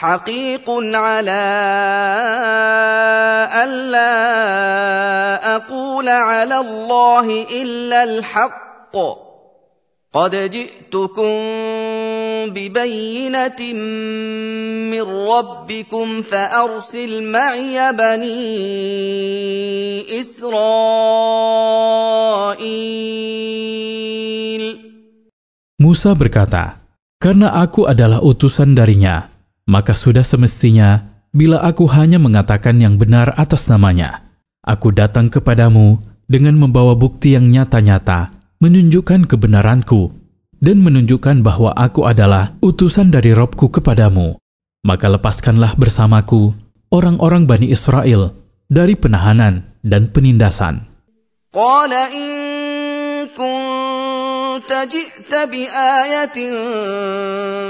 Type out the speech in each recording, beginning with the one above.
حقيق على ألا أقول على الله إلا الحق. قد جئتكم ببينة من ربكم فأرسل معي بني إسرائيل. Musa berkata, "Karena aku adalah utusan darinya, maka sudah semestinya bila aku hanya mengatakan yang benar atas namanya. Aku datang kepadamu dengan membawa bukti yang nyata-nyata, menunjukkan kebenaranku, dan menunjukkan bahwa aku adalah utusan dari Robku kepadamu. Maka lepaskanlah bersamaku orang-orang Bani Israel dari penahanan dan penindasan. كنت جئت بآية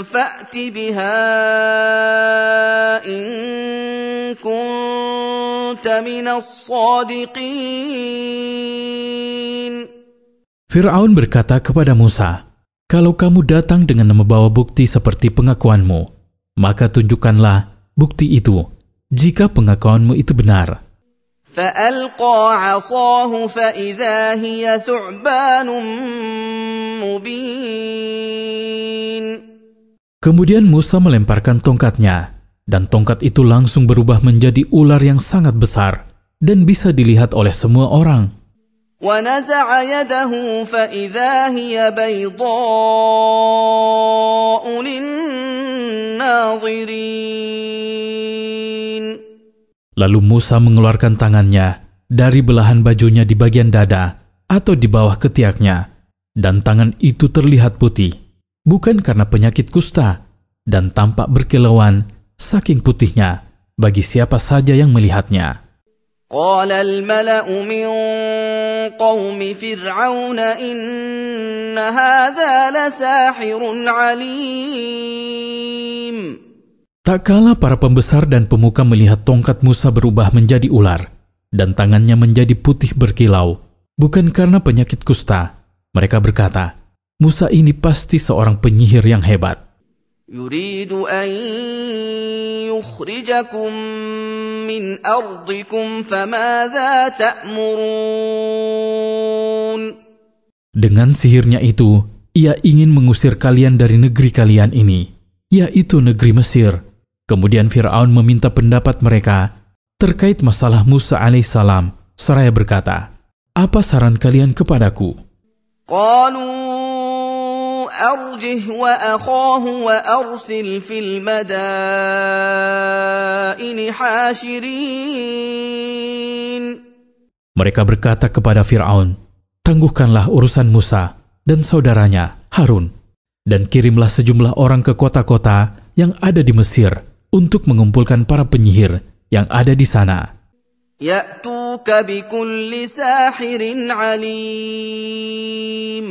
فأت بها إن كنت من الصادقين Firaun berkata kepada Musa, "Kalau kamu datang dengan membawa bukti seperti pengakuanmu, maka tunjukkanlah bukti itu jika pengakuanmu itu benar." فألقى عصاه فإذا هي ثعبان مبين Kemudian Musa melemparkan tongkatnya, dan tongkat itu langsung berubah menjadi ular yang sangat besar dan bisa dilihat oleh semua orang. ونزع يده فإذا هي بيضاء للناظرين Lalu Musa mengeluarkan tangannya dari belahan bajunya di bagian dada atau di bawah ketiaknya, dan tangan itu terlihat putih, bukan karena penyakit kusta, dan tampak berkilauan saking putihnya bagi siapa saja yang melihatnya. قال الملأ من قوم فرعون إن هذا لساحر عليم Tak kala para pembesar dan pemuka melihat tongkat Musa berubah menjadi ular, dan tangannya menjadi putih berkilau, bukan karena penyakit kusta. Mereka berkata, Musa ini pasti seorang penyihir yang hebat. Dengan sihirnya itu, ia ingin mengusir kalian dari negeri kalian ini, yaitu negeri Mesir. Kemudian Fir'aun meminta pendapat mereka terkait masalah Musa alaihissalam, seraya berkata, Apa saran kalian kepadaku? Qalu arjih wa akhahu wa arsil fil madaini hashirin. Mereka berkata kepada Fir'aun, Tangguhkanlah urusan Musa dan saudaranya, Harun, dan kirimlah sejumlah orang ke kota-kota yang ada di Mesir untuk mengumpulkan para penyihir yang ada di sana." يأتوك بكل ساحر عليم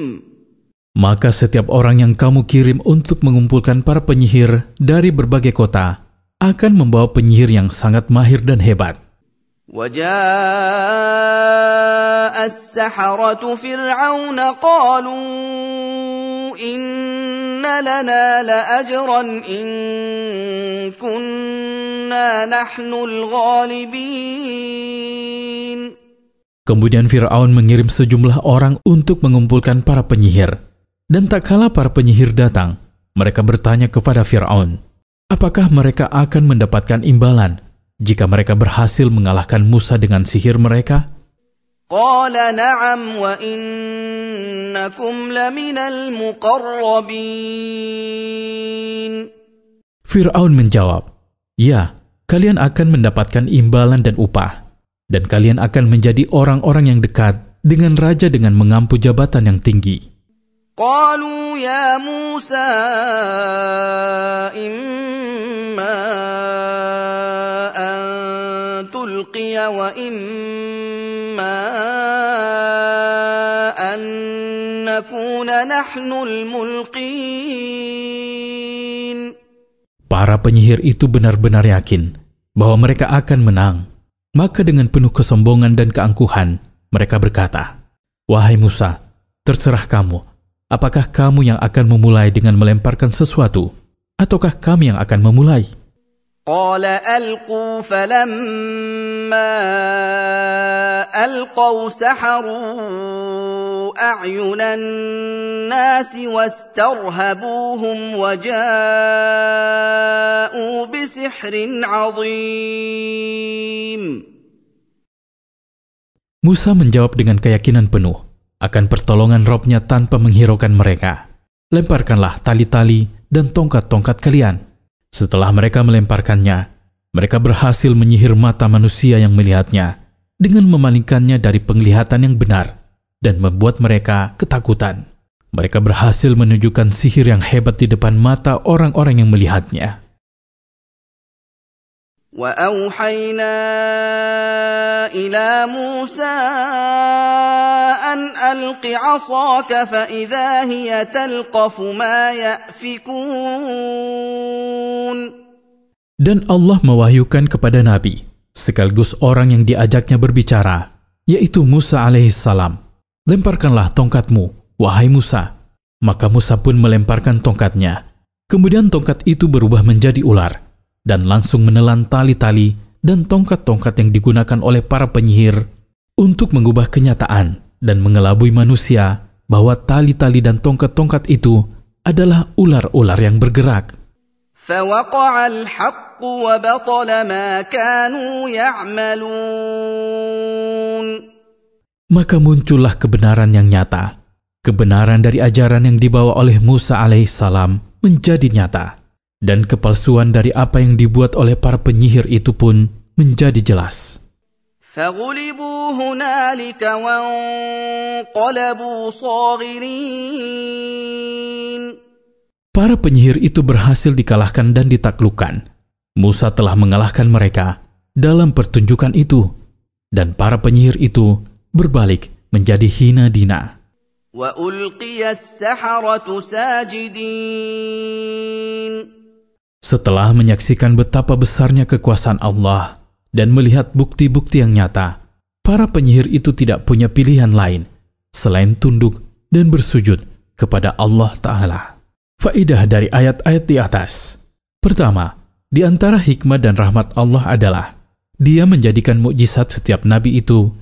Maka setiap orang yang kamu kirim untuk mengumpulkan para penyihir dari berbagai kota akan membawa penyihir yang sangat mahir dan hebat. وجاء السحرة فرعون قالوا إن لنا لأجرا إن كنا نحن الغالبين Kemudian Firaun mengirim sejumlah orang untuk mengumpulkan para penyihir. Dan tak kala para penyihir datang, mereka bertanya kepada Firaun, apakah mereka akan mendapatkan imbalan jika mereka berhasil mengalahkan Musa dengan sihir mereka? قال نعم وإنكم لمن المقربين Fir'aun menjawab, Ya, kalian akan mendapatkan imbalan dan upah, dan kalian akan menjadi orang-orang yang dekat dengan raja dengan mengampu jabatan yang tinggi. قالوا يا موسى إما أن تلقي وإما أن نكون نحن الملقين Para penyihir itu benar-benar yakin bahwa mereka akan menang. Maka dengan penuh kesombongan dan keangkuhan, mereka berkata, Wahai Musa, terserah kamu, apakah kamu yang akan memulai dengan melemparkan sesuatu, ataukah kami yang akan memulai? قال القوا فلما القوا سحروا اعين الناس واسترهبوهم وجاءوا بسحر عظيم Musa menjawab dengan keyakinan penuh akan pertolongan Robnya tanpa menghiraukan mereka. Lemparkanlah tali-tali dan tongkat-tongkat kalian. Setelah mereka melemparkannya, mereka berhasil menyihir mata manusia yang melihatnya dengan memalingkannya dari penglihatan yang benar dan membuat mereka ketakutan. Mereka berhasil menunjukkan sihir yang hebat di depan mata orang-orang yang melihatnya. واوحينا الى موسى ان الق عصاك فاذا هي تلقف ما يافكون dan Allah mewahyukan kepada Nabi, sekaligus orang yang diajaknya berbicara, yaitu Musa alaihissalam. Lemparkanlah tongkatmu, wahai Musa. Maka Musa pun melemparkan tongkatnya. Kemudian tongkat itu berubah menjadi ular dan langsung menelan tali-tali dan tongkat-tongkat yang digunakan oleh para penyihir untuk mengubah kenyataan dan mengelabui manusia bahwa tali-tali dan tongkat-tongkat itu adalah ular-ular yang bergerak. Maka muncullah kebenaran yang nyata. Kebenaran dari ajaran yang dibawa oleh Musa alaihissalam menjadi nyata dan kepalsuan dari apa yang dibuat oleh para penyihir itu pun menjadi jelas. Para penyihir itu berhasil dikalahkan dan ditaklukkan. Musa telah mengalahkan mereka dalam pertunjukan itu, dan para penyihir itu berbalik menjadi hina dina. Setelah menyaksikan betapa besarnya kekuasaan Allah dan melihat bukti-bukti yang nyata, para penyihir itu tidak punya pilihan lain selain tunduk dan bersujud kepada Allah Ta'ala. Faidah dari ayat-ayat di atas. Pertama, di antara hikmah dan rahmat Allah adalah dia menjadikan mukjizat setiap nabi itu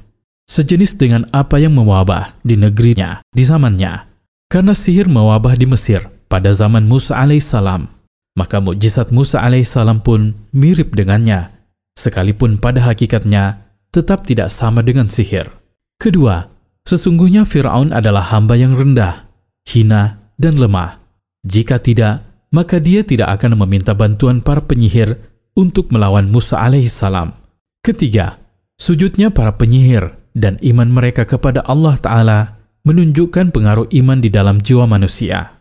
sejenis dengan apa yang mewabah di negerinya, di zamannya. Karena sihir mewabah di Mesir pada zaman Musa alaihissalam maka mukjizat Musa alaihissalam pun mirip dengannya, sekalipun pada hakikatnya tetap tidak sama dengan sihir. Kedua, sesungguhnya Firaun adalah hamba yang rendah, hina, dan lemah. Jika tidak, maka dia tidak akan meminta bantuan para penyihir untuk melawan Musa alaihissalam. Ketiga, sujudnya para penyihir dan iman mereka kepada Allah Ta'ala menunjukkan pengaruh iman di dalam jiwa manusia.